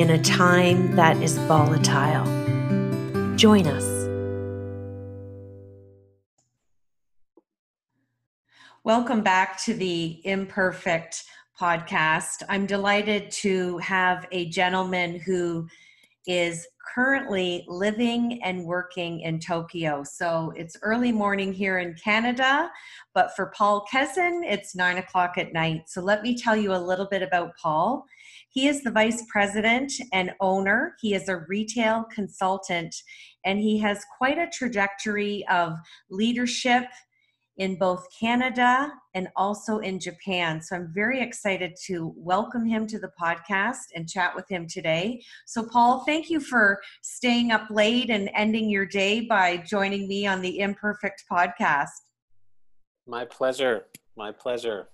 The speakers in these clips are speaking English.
in a time that is volatile? Join us. Welcome back to the Imperfect podcast. I'm delighted to have a gentleman who is currently living and working in Tokyo. So it's early morning here in Canada, but for Paul Kezin, it's nine o'clock at night. So let me tell you a little bit about Paul. He is the vice president and owner. He is a retail consultant, and he has quite a trajectory of leadership in both Canada and also in Japan. So I'm very excited to welcome him to the podcast and chat with him today. So, Paul, thank you for staying up late and ending your day by joining me on the Imperfect podcast. My pleasure. My pleasure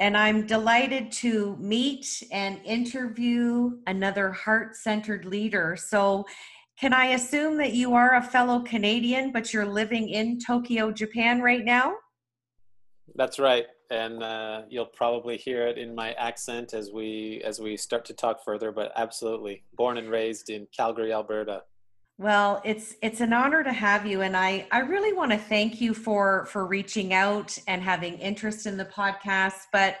and I'm delighted to meet and interview another heart centered leader. So, can I assume that you are a fellow Canadian, but you're living in Tokyo, Japan right now? That's right, and uh, you'll probably hear it in my accent as we as we start to talk further. But absolutely, born and raised in Calgary, Alberta. Well, it's it's an honor to have you, and I I really want to thank you for for reaching out and having interest in the podcast. But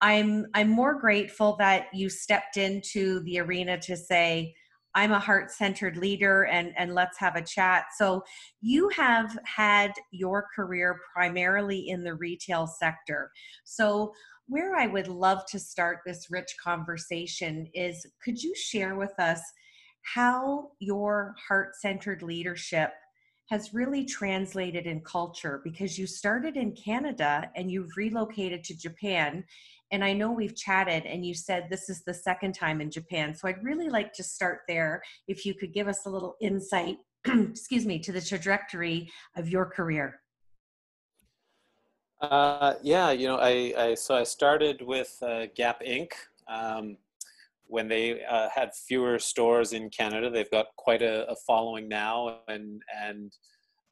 I'm I'm more grateful that you stepped into the arena to say I'm a heart centered leader and and let's have a chat. So you have had your career primarily in the retail sector. So where I would love to start this rich conversation is could you share with us how your heart centered leadership has really translated in culture because you started in Canada and you've relocated to Japan. And I know we've chatted and you said this is the second time in Japan. So I'd really like to start there if you could give us a little insight, excuse me, to the trajectory of your career. Uh, yeah, you know, I, I, so I started with uh, Gap Inc. Um, when they uh, had fewer stores in Canada. They've got quite a, a following now, and and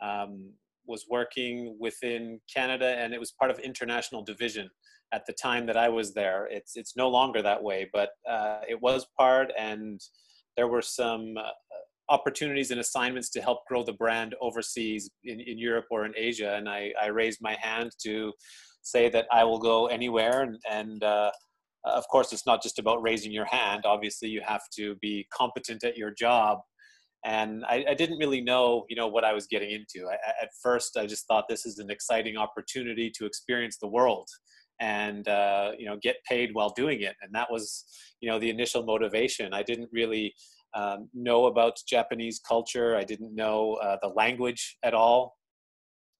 um, was working within Canada, and it was part of international division at the time that I was there. It's it's no longer that way, but uh, it was part, and there were some. Uh, opportunities and assignments to help grow the brand overseas in, in Europe or in Asia. And I, I raised my hand to say that I will go anywhere and, and uh, of course it's not just about raising your hand. Obviously you have to be competent at your job. And I, I didn't really know you know what i was getting into. I, at first i just thought this is an exciting opportunity to experience the world and uh, you know get paid while doing it. And that was you know the initial motivation. I didn't really um, know about japanese culture. I didn't know uh, the language at all.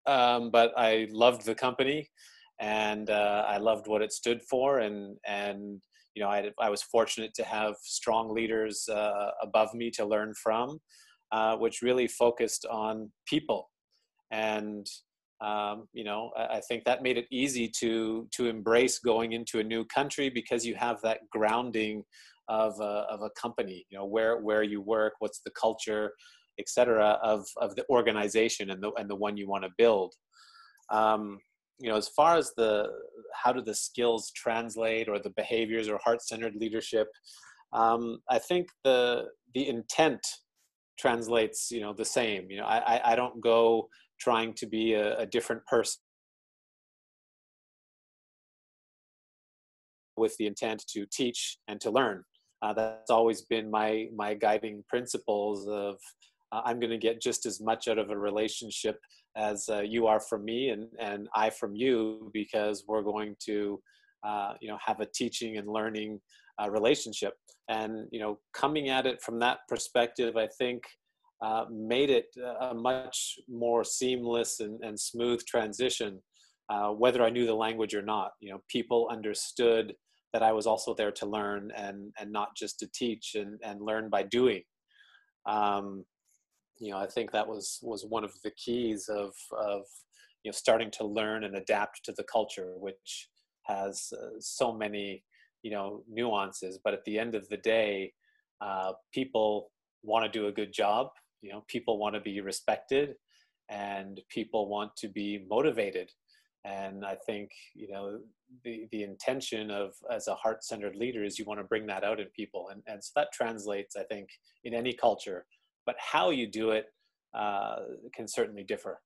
Um, but i loved the company and uh, I loved what it stood for. And and you know, I, I was fortunate to have strong leaders uh, above me to learn from, uh, which really focused on people. And um, you know, I, I think that made it easy to to embrace going into a new country because you have that grounding of a, of a company. You know, where where you work, what's the culture, etc. of of the organization and the and the one you want to build. Um, you know as far as the how do the skills translate or the behaviors or heart-centered leadership um, i think the the intent translates you know the same. You know i i don't go trying to be a, a different person with the intent to teach and to learn. Uh, that's always been my my guiding principles of uh, i'm going to get just as much out of a relationship as uh, you are from me and, and I from you because we're going to uh, you know have a teaching and learning uh, relationship and you know coming at it from that perspective I think uh, made it a much more seamless and, and smooth transition uh, whether I knew the language or not you know people understood that I was also there to learn and and not just to teach and and learn by doing. Um, you know, I think that was was one of the keys of of you know starting to learn and adapt to the culture, which has uh, so many you know nuances. But at the end of the day, uh, people want to do a good job. You know, people want to be respected, and people want to be motivated and i think you know the the intention of as a heart-centered leader is you want to bring that out in people and and so that translates i think in any culture but how you do it uh, can certainly differ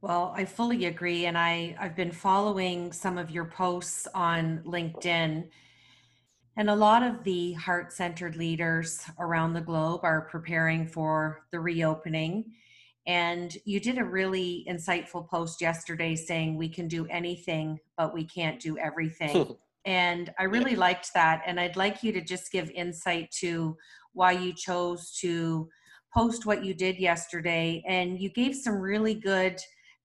well i fully agree and i i've been following some of your posts on linkedin and a lot of the heart-centered leaders around the globe are preparing for the reopening and you did a really insightful post yesterday saying we can do anything, but we can't do everything. and I really liked that. And I'd like you to just give insight to why you chose to post what you did yesterday. And you gave some really good,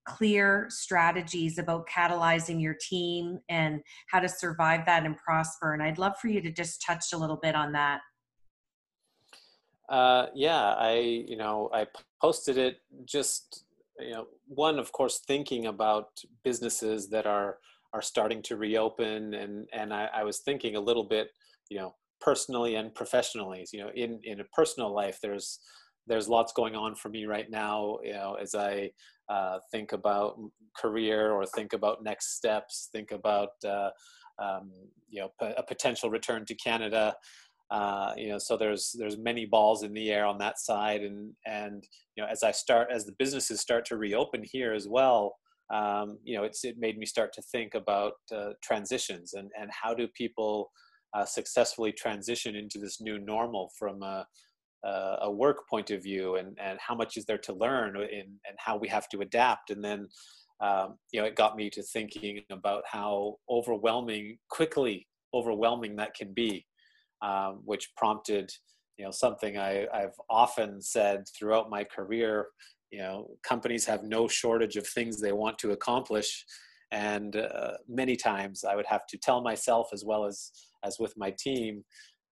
clear strategies about catalyzing your team and how to survive that and prosper. And I'd love for you to just touch a little bit on that. Uh, yeah, I you know I posted it just you know one of course thinking about businesses that are are starting to reopen and and I, I was thinking a little bit you know personally and professionally you know in in a personal life there's there's lots going on for me right now you know as i uh, think about career or think about next steps think about uh, um, you know p- a potential return to canada. Uh, you know so there's there's many balls in the air on that side and and you know as i start as the businesses start to reopen here as well um, you know it's it made me start to think about uh, transitions and and how do people uh, successfully transition into this new normal from a, a work point of view and and how much is there to learn in and how we have to adapt and then um, you know it got me to thinking about how overwhelming quickly overwhelming that can be um, which prompted you know something I, I've often said throughout my career. You know, companies have no shortage of things they want to accomplish, and uh, many times I would have to tell myself as well as as with my team,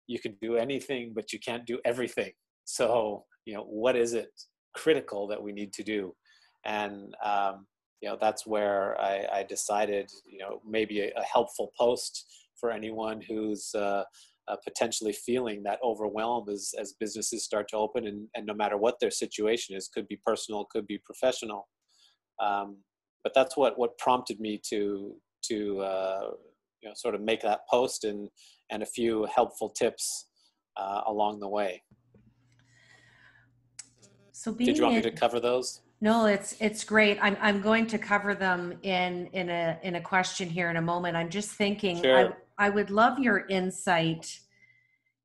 you can do anything, but you can't do everything. So you know, what is it critical that we need to do? And um, you know, that's where I, I decided, you know, maybe a, a helpful post for anyone who's uh, uh, potentially feeling that overwhelm as, as businesses start to open and, and no matter what their situation is could be personal could be professional. Um, but that's what what prompted me to to uh, you know sort of make that post and and a few helpful tips uh, along the way. So did you want in, me to cover those? No it's it's great. I'm i'm going to cover them in in a in a question here in a moment. I'm just thinking sure. I would love your insight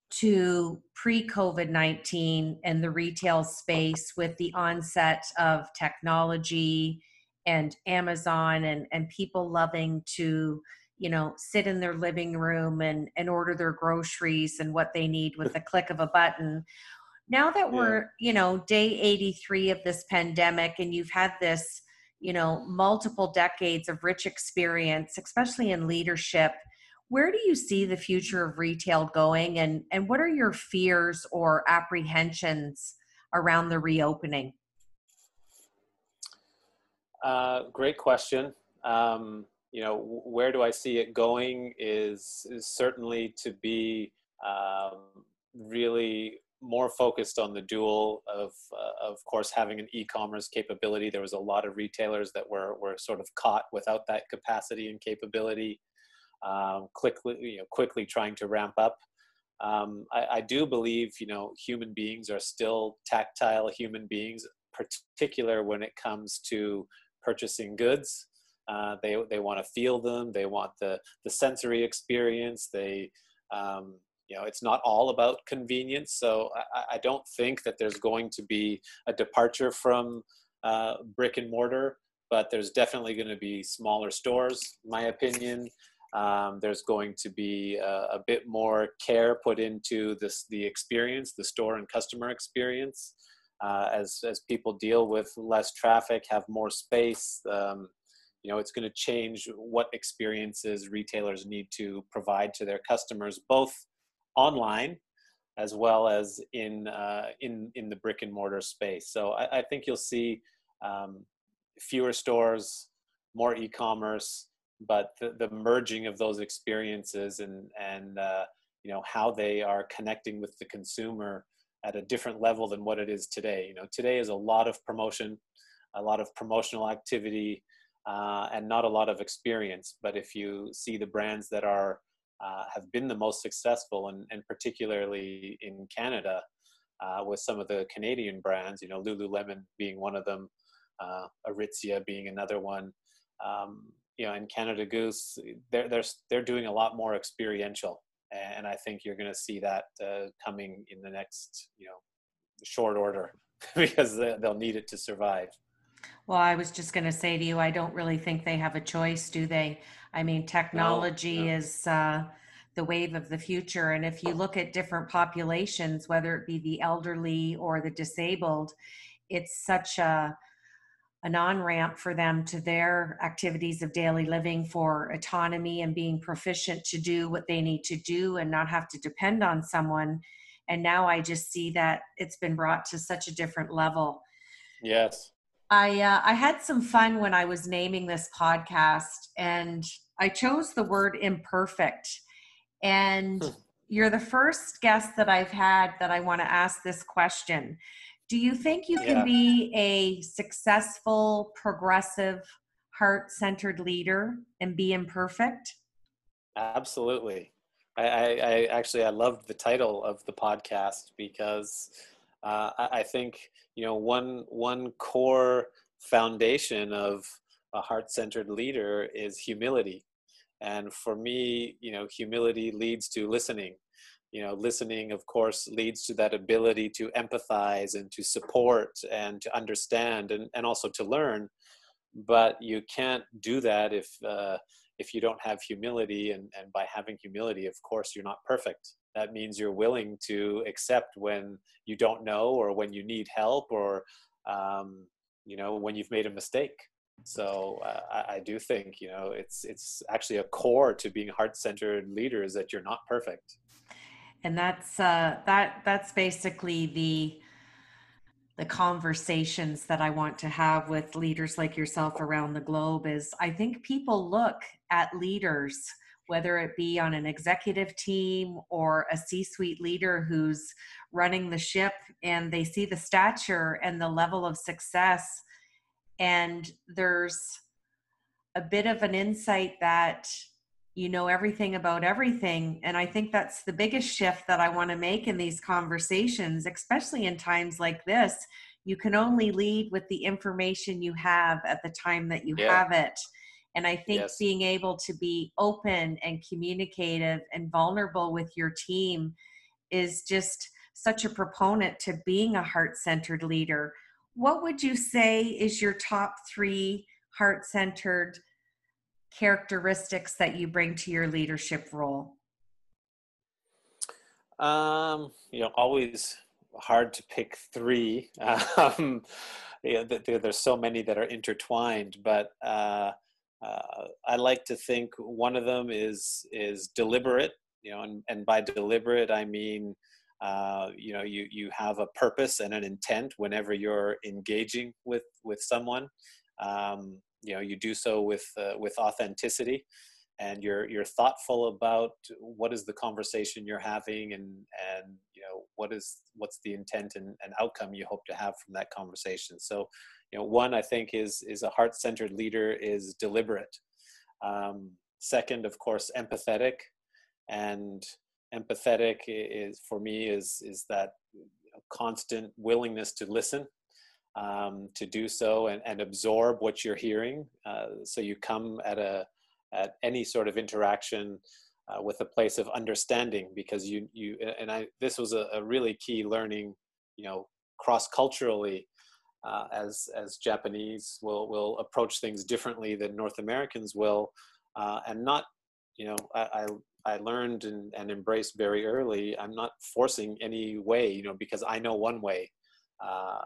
to pre COVID 19 and the retail space with the onset of technology and Amazon and, and people loving to, you know, sit in their living room and, and order their groceries and what they need with the click of a button. Now that we're, you know, day 83 of this pandemic and you've had this, you know, multiple decades of rich experience, especially in leadership where do you see the future of retail going and and what are your fears or apprehensions around the reopening? Uh, great question. Um, you know where do i see it going is, is certainly to be um, really more focused on the dual of uh, of course having an e-commerce capability. There was a lot of retailers that were were sort of caught without that capacity and capability um, quickly, you know, quickly trying to ramp up. Um, I, I, do believe, you know, human beings are still tactile human beings, particular when it comes to purchasing goods. Uh, they they want to feel them. They want the the sensory experience. They um, you know it's not all about convenience. So I, I, don't think that there's going to be a departure from uh, brick and mortar, but there's definitely going to be smaller stores, my opinion. Um, there's going to be a, a, bit more care put into this the experience, the store and customer experience, uh, as as people deal with less traffic, have more space. Um, you know it's going to change what experiences retailers need to provide to their customers both online as well as in uh, in in the brick and mortar space so i, I think you'll see um, fewer stores more e-commerce but the, the merging of those experiences and and uh, you know how they are connecting with the consumer at a different level than what it is today. You know today is a lot of promotion a lot of promotional activity uh, and not a lot of experience. But if you see the brands that are uh, have been the most successful and, and particularly in canada uh, with some of the canadian brands you know lululemon being one of them uh, aritzia being another one um, you know, in Canada Goose, they're they're they're doing a lot more experiential, and I think you're going to see that uh, coming in the next, you know, short order because they'll need it to survive. Well, I was just going to say to you, I don't really think they have a choice, do they? I mean, technology no, no. is uh, the wave of the future, and if you look at different populations, whether it be the elderly or the disabled, it's such a an on ramp for them to their activities of daily living for autonomy and being proficient to do what they need to do and not have to depend on someone. And now I just see that it's been brought to such a different level. Yes. I uh, I had some fun when I was naming this podcast, and I chose the word imperfect. And hmm. you're the first guest that I've had that I want to ask this question do you think you can be a successful, progressive, heart centered leader and be imperfect? Absolutely. I, I, I, actually I loved the title of the podcast because uh, I, I, think you know one one core foundation of a heart centered leader is humility, and for me, you know, humility leads to listening, you know listening of course leads to that ability to empathize and to support and to understand and, and also to learn. But you can't do that if uh, if you don't have humility and, and by having humility of course you're not perfect. That means you're willing to accept when you don't know or when you need help or um, you know when you've made a mistake. So uh, I, I, do think you know it's it's actually a core to being heart-centered leaders that you're not perfect and that's uh, that that's basically the the conversations that I want to have with leaders like yourself around the globe is I think people look at leaders whether it be on an executive team or a C-suite leader who's running the ship and they see the stature and the level of success. And there's a bit of an insight that you know everything about everything and i think that's the biggest shift that i want to make in these conversations especially in times like this you can only lead with the information you have at the time that you yeah. have it and i think yes. being able to be open and communicative and vulnerable with your team is just such a proponent to being a heart-centered leader what would you say is your top 3 heart-centered characteristics that you bring to your leadership role? Um, you know, always hard to pick three. Um, yeah, there's so many that are intertwined, but uh, uh, I like to think one of them is is deliberate. You know, and, and by deliberate I mean uh, you know you you have a purpose and an intent whenever you're engaging with with someone. Um, you know you do so with uh, with authenticity and you're you're thoughtful about what is the conversation you're having and and you know what is what's the intent and, and outcome you hope to have from that conversation. So you know one i think is is a heart-centered leader is deliberate. Um, second of course empathetic. And empathetic is for me is is that constant willingness to listen um, to do so and, and absorb what you're hearing. Uh, so you come at a at any sort of interaction uh, with a place of understanding because you you and I this was a, a really key learning you know cross culturally uh, as as Japanese will will approach things differently than North Americans will uh, and not you know I, I I learned and, and embraced very early. I'm not forcing any way, you know, because I know one way. Uh,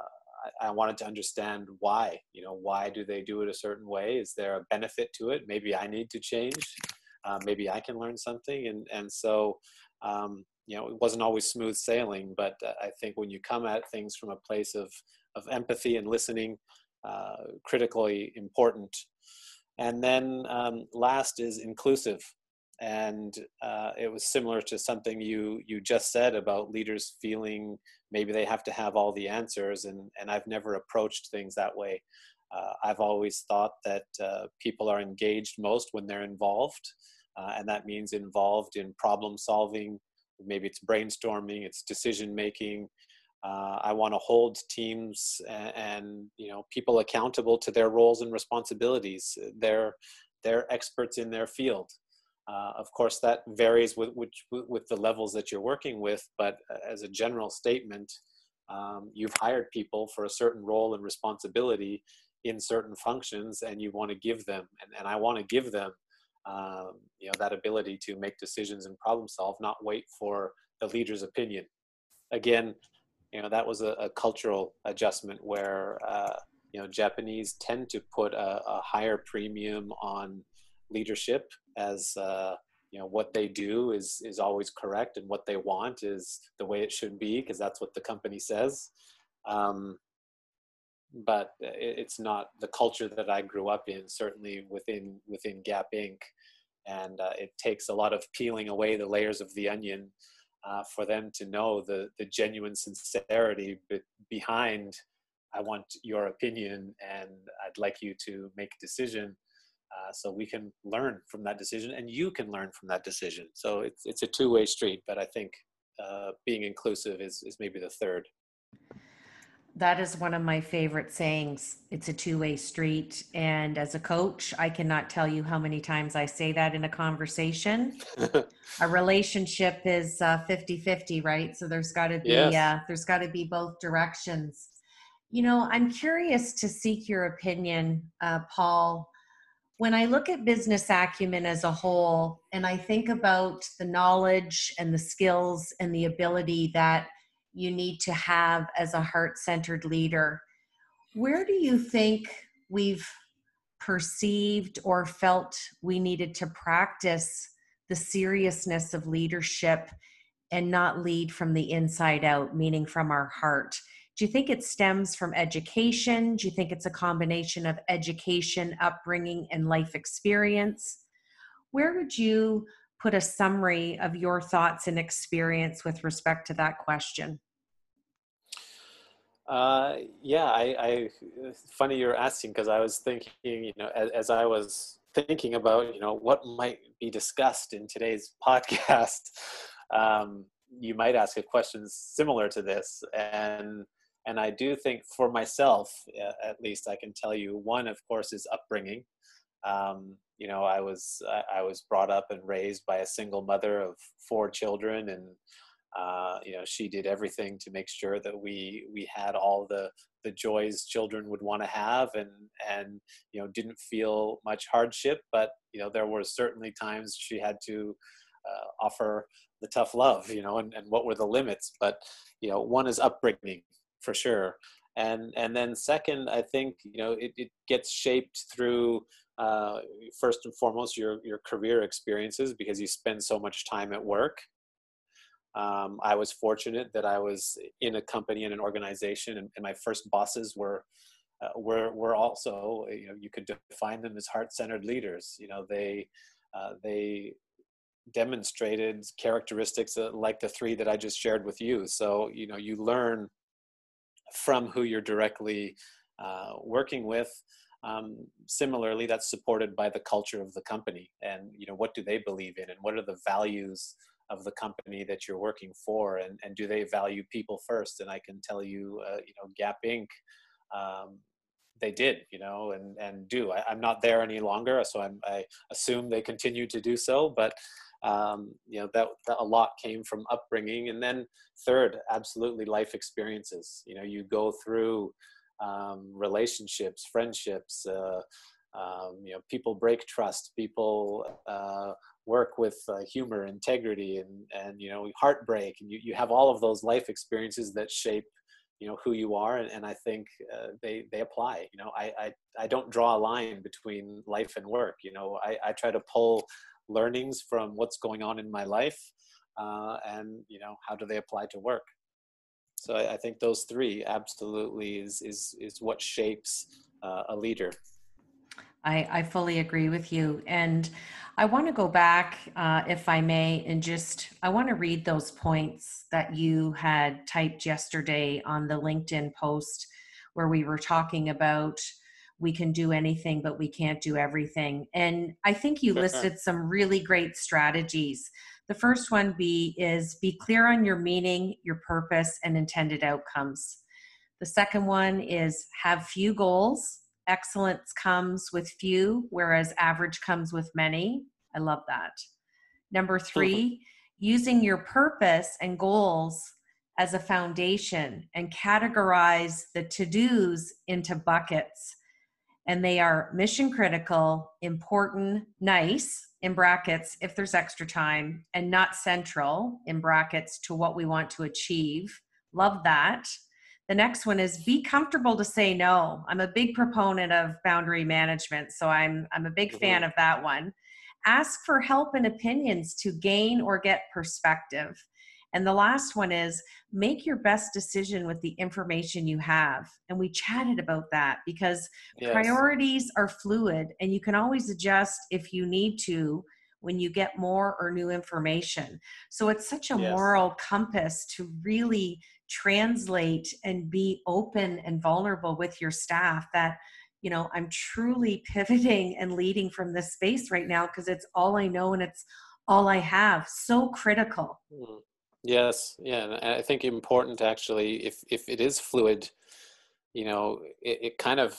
I, wanted to understand why. You know, why do they do it a certain way? Is there a benefit to it? Maybe I need to change. Uh, maybe I can learn something. And and so, um, you know, it wasn't always smooth sailing. But uh, I think when you come at things from a place of of empathy and listening, uh, critically important. And then um, last is inclusive and uh, it was similar to something you you just said about leaders feeling maybe they have to have all the answers and and i've never approached things that way. Uh, i've always thought that uh, people are engaged most when they're involved uh, and that means involved in problem solving. Maybe it's brainstorming it's decision making. Uh, i want to hold teams and, and you know people accountable to their roles and responsibilities. They're they're experts in their field uh, of course, that varies with, which, with the levels that you're working with, but uh, as a general statement, um, you've hired people for a certain role and responsibility in certain functions, and you want to give them, and, and I want to give them, um, you know, that ability to make decisions and problem solve, not wait for the leader's opinion. Again, you know, that was a, a cultural adjustment where, uh, you know, Japanese tend to put a, a higher premium on leadership as uh, you know what they do is is always correct and what they want is the way it should be because that's what the company says. Um, but it, it's not the culture that i grew up in certainly within within gap inc. And uh, it takes a lot of peeling away the layers of the onion uh, for them to know the the genuine sincerity behind i want your opinion and i'd like you to make a decision uh, so we can learn from that decision and you can learn from that decision. So it's, it's a two-way street but i think uh, being inclusive is, is maybe the third. That is one of my favorite sayings. It's a two-way street. And as a coach i cannot tell you how many times i say that in a conversation. A relationship is uh, 50-50 right? So there's got to be yes. uh, there's got to be both directions. You know i'm curious to seek your opinion uh, paul when I look at business acumen as a whole, and I think about the knowledge and the skills and the ability that you need to have as a heart centered leader, where do you think we've perceived or felt we needed to practice the seriousness of leadership and not lead from the inside out, meaning from our heart? Do you think it stems from education? Do you think it's a combination of education, upbringing, and life experience? Where would you put a summary of your thoughts and experience with respect to that question? Uh, yeah, I, I, funny you're asking because I was thinking, you know, as, as, I was thinking about, you know, what might be discussed in today's podcast, um, you might ask a question similar to this. And and I do think for myself, at least, I can tell you one, of course, is upbringing. Um, you know, I was I was brought up and raised by a single mother of four children, and uh, you know, she did everything to make sure that we we had all the the joys children would want to have, and and you know, didn't feel much hardship. But you know, there were certainly times she had to uh, offer the tough love, you know, and, and what were the limits. But you know, one is upbringing for sure. And and then second i think you know it, it gets shaped through uh, first and foremost your your career experiences because you spend so much time at work. Um, i was fortunate that i was in a company and an organization and, and my first bosses were uh, were were also you know you could define them as heart-centered leaders. You know they uh, they demonstrated characteristics uh, like the three that i just shared with you. So you know you learn from who you're directly uh, working with. Um, similarly, that's supported by the culture of the company, and you know what do they believe in, and what are the values of the company that you're working for, and and do they value people first? And I can tell you, uh, you know, Gap Inc. Um, they did, you know, and and do. I, am not there any longer, so I'm, I assume they continue to do so. But um, you know that, that a lot came from upbringing. And then third absolutely life experiences. You know you go through um, relationships friendships uh, um, you know people break trust people uh, work with uh, humor integrity and and you know heartbreak. And you, you have all of those life experiences that shape you know who you are and, and i think uh, they they apply you know I, I i don't draw a line between life and work you know i i try to pull learnings from what's going on in my life uh, and you know how do they apply to work? So I, I think those three absolutely is is is what shapes uh, a leader I, I fully agree with you. And I want to go back, uh, if I may, and just I want to read those points that you had typed yesterday on the LinkedIn post where we were talking about we can do anything, but we can't do everything. And I think you listed some really great strategies. The first one be is be clear on your meaning, your purpose, and intended outcomes. The second one is have few goals excellence comes with few, whereas average comes with many. I love that. Number 3 mm-hmm. using your purpose and goals as a foundation and categorize the to dos into buckets. And they are mission critical, important, nice, in brackets, if there's extra time, and not central, in brackets, to what we want to achieve. Love that. The next one is be comfortable to say no. I'm a big proponent of boundary management, so I'm I'm a big mm-hmm. fan of that one. Ask for help and opinions to gain or get perspective. And the last one is make your best decision with the information you have. And we chatted about that because yes. priorities are fluid and you can always adjust if you need to when you get more or new information. So it's such a yes. moral compass to really translate and be open and vulnerable with your staff that you know i'm truly pivoting and leading from this space right now because it's all i know and it's all i have. So critical. Hmm. yes. Yeah and i think important actually if if it is fluid you know it, it kind of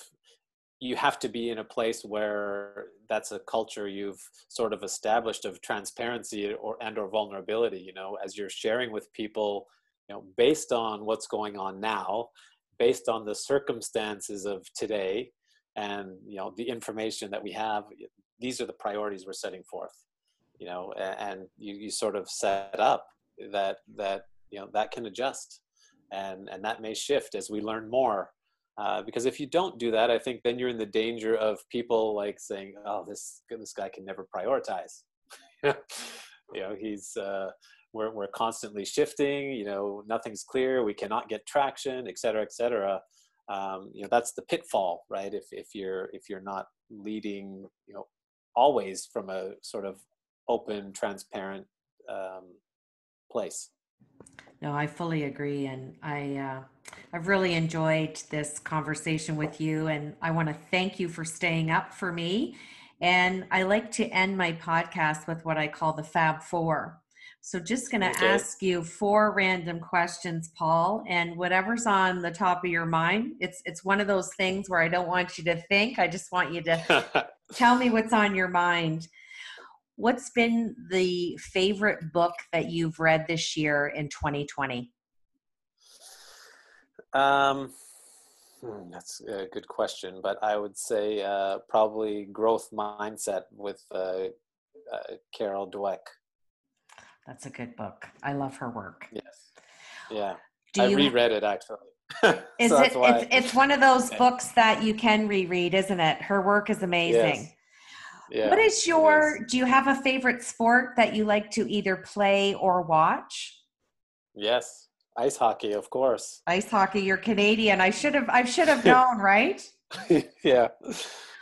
you have to be in a place where that's a culture you've sort of established of transparency or and or vulnerability you know as you're sharing with people you know, based on what's going on now, based on the circumstances of today, and you know the information that we have, these are the priorities we're setting forth. You know, and you, you sort of set up that that you know that can adjust, and and that may shift as we learn more. Uh, because if you don't do that, I think then you're in the danger of people like saying, "Oh, this this guy can never prioritize." you know, he's uh, we're, we're constantly shifting you know nothing's clear we cannot get traction et cetera et cetera. Um, you know that's the pitfall right? If, if you're if you're not leading you know always from a sort of open transparent um, place. No i fully agree and i uh, i've really enjoyed this conversation with you and i want to thank you for staying up for me. And i like to end my podcast with what i call the fab four so just going to okay. ask you four random questions, Paul, and whatever's on the top of your mind. It's it's one of those things where I don't want you to think. I just want you to tell me what's on your mind. What's been the favorite book that you've read this year in 2020? Um, hmm, that's a good question, but I would say uh, probably Growth Mindset with uh, uh, Carol Dweck. That's a good book. I love her work. Yes. Yeah. Do I you, reread it actually. is so it it's, it's one of those books that you can reread, isn't it? Her work is amazing. Yes. Yeah, what is your is. do you have a favorite sport that you like to either play or watch? Yes. Ice hockey, of course. Ice hockey, you're Canadian. I should have I should have known, right? yeah.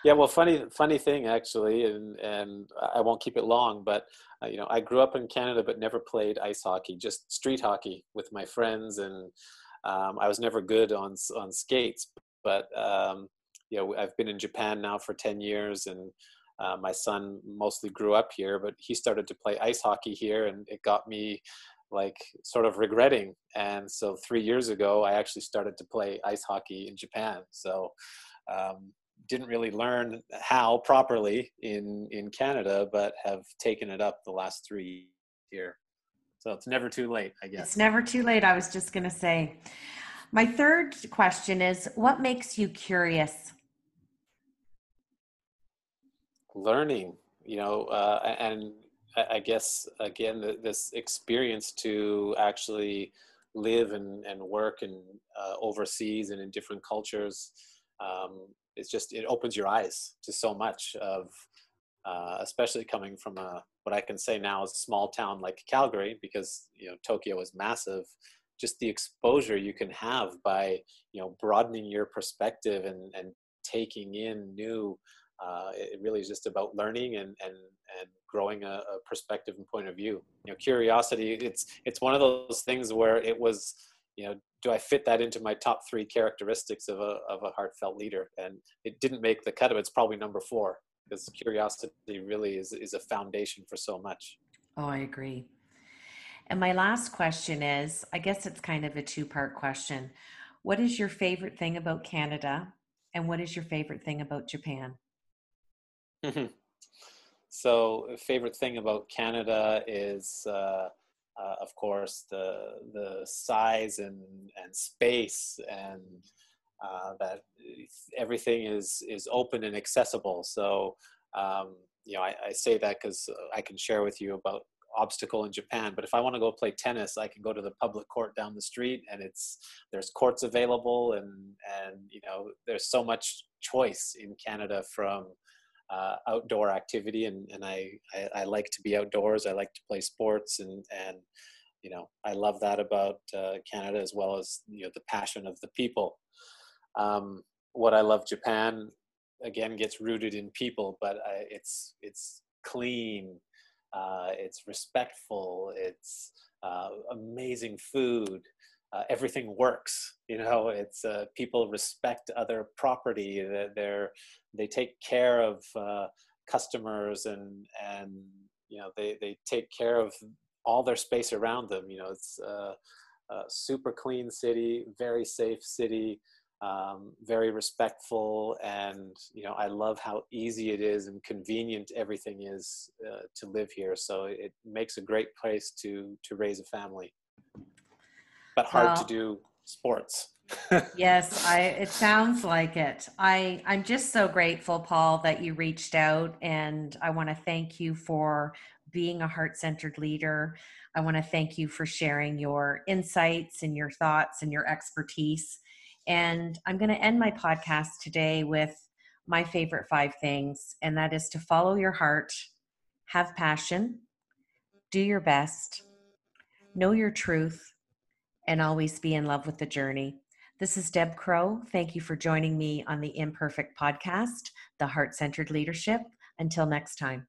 Yeah, well funny funny thing actually and and I won't keep it long, but uh, you know, I grew up in Canada but never played ice hockey, just street hockey with my friends, and um, I was never good on on skates. But um, you know, I've been in Japan now for ten years, and uh, my son mostly grew up here, but he started to play ice hockey here, and it got me like sort of regretting. And so three years ago, I actually started to play ice hockey in Japan. So um, didn't really learn how properly in in Canada, but have taken it up the last three year. So it's never too late, I guess. It's never too late. I was just going to say. My third question is what makes you curious? Learning, you know, uh, and I guess again this experience to actually live and, and work and uh, overseas and in different cultures, um, it's just it opens your eyes to so much of, uh, especially coming from a what I can say now is a small town like Calgary, because you know Tokyo is massive. Just the exposure you can have by you know broadening your perspective and and taking in new uh, it really is just about learning and and and growing a, a, perspective and point of view. You know, curiosity. It's it's one of those things where it was, you know, do I fit that into my top three characteristics of a of a heartfelt leader? And it didn't make the cut. Of it's probably number four because curiosity really is is a foundation for so much. Oh, I agree. And my last question is, I guess it's kind of a two part question. What is your favorite thing about Canada? And what is your favorite thing about Japan? so, favorite thing about Canada is, uh, uh, of course, the the size and and space and uh, that everything is is open and accessible. So, um, you know, I, I say that because I can share with you about obstacle in Japan. But if I want to go play tennis, I can go to the public court down the street, and it's there's courts available, and and you know there's so much choice in Canada from uh, outdoor activity, and and I, I, I like to be outdoors. I like to play sports, and and you know I love that about uh, Canada as well as you know the passion of the people. Um, what I love Japan again gets rooted in people, but I, it's it's clean, uh, it's respectful, it's uh, amazing food. Uh, everything works. You know, it's uh, people respect other property. They're they take care of uh, customers and and you know they they take care of all their space around them. You know, it's a, a super clean city, very safe city um, very respectful and you know i love how easy it is and convenient everything is uh, to live here so it makes a great place to to raise a family but hard well, to do sports. yes i it sounds like it. I i'm just so grateful paul that you reached out and i want to thank you for being a heart-centered leader. I want to thank you for sharing your insights and your thoughts and your expertise. And I'm going to end my podcast today with my favorite five things, and that is to follow your heart, have passion, do your best, know your truth, and always be in love with the journey. This is Deb Crow. Thank you for joining me on the Imperfect Podcast, The Heart Centered Leadership. Until next time.